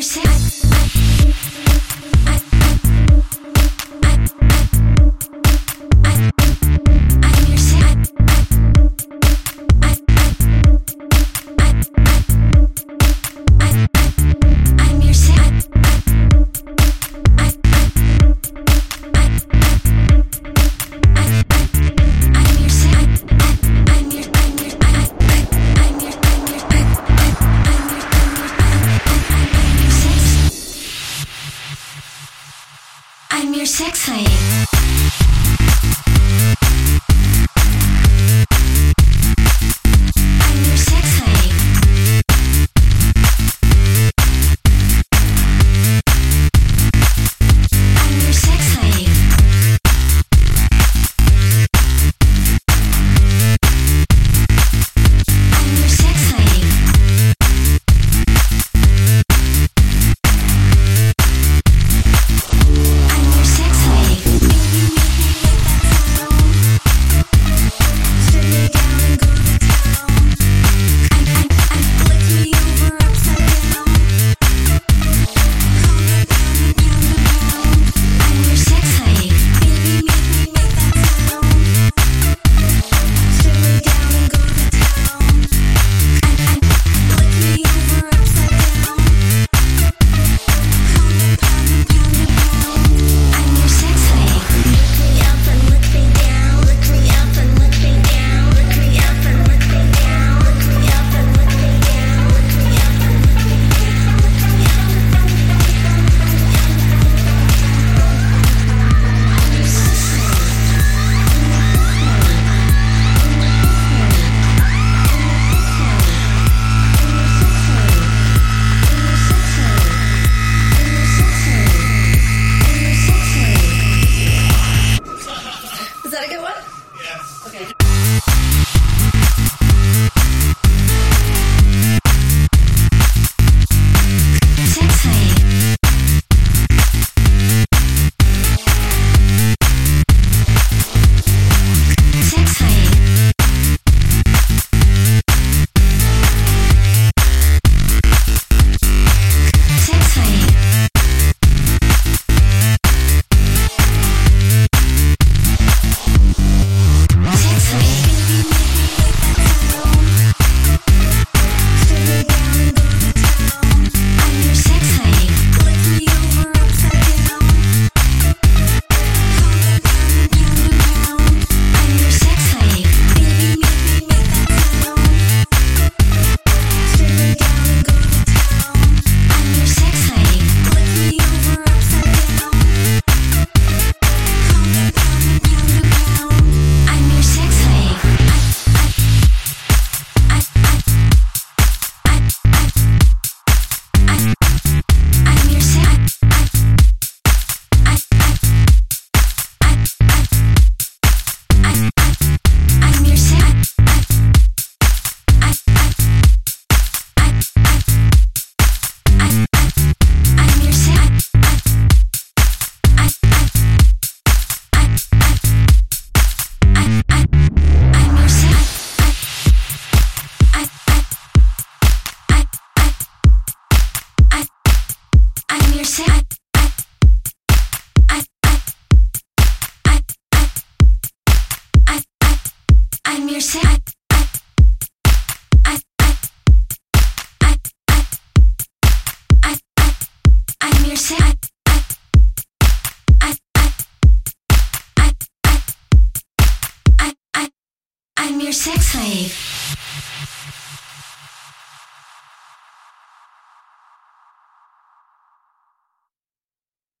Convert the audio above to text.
I'm I'm your sex slave. I'm your sex. Slave.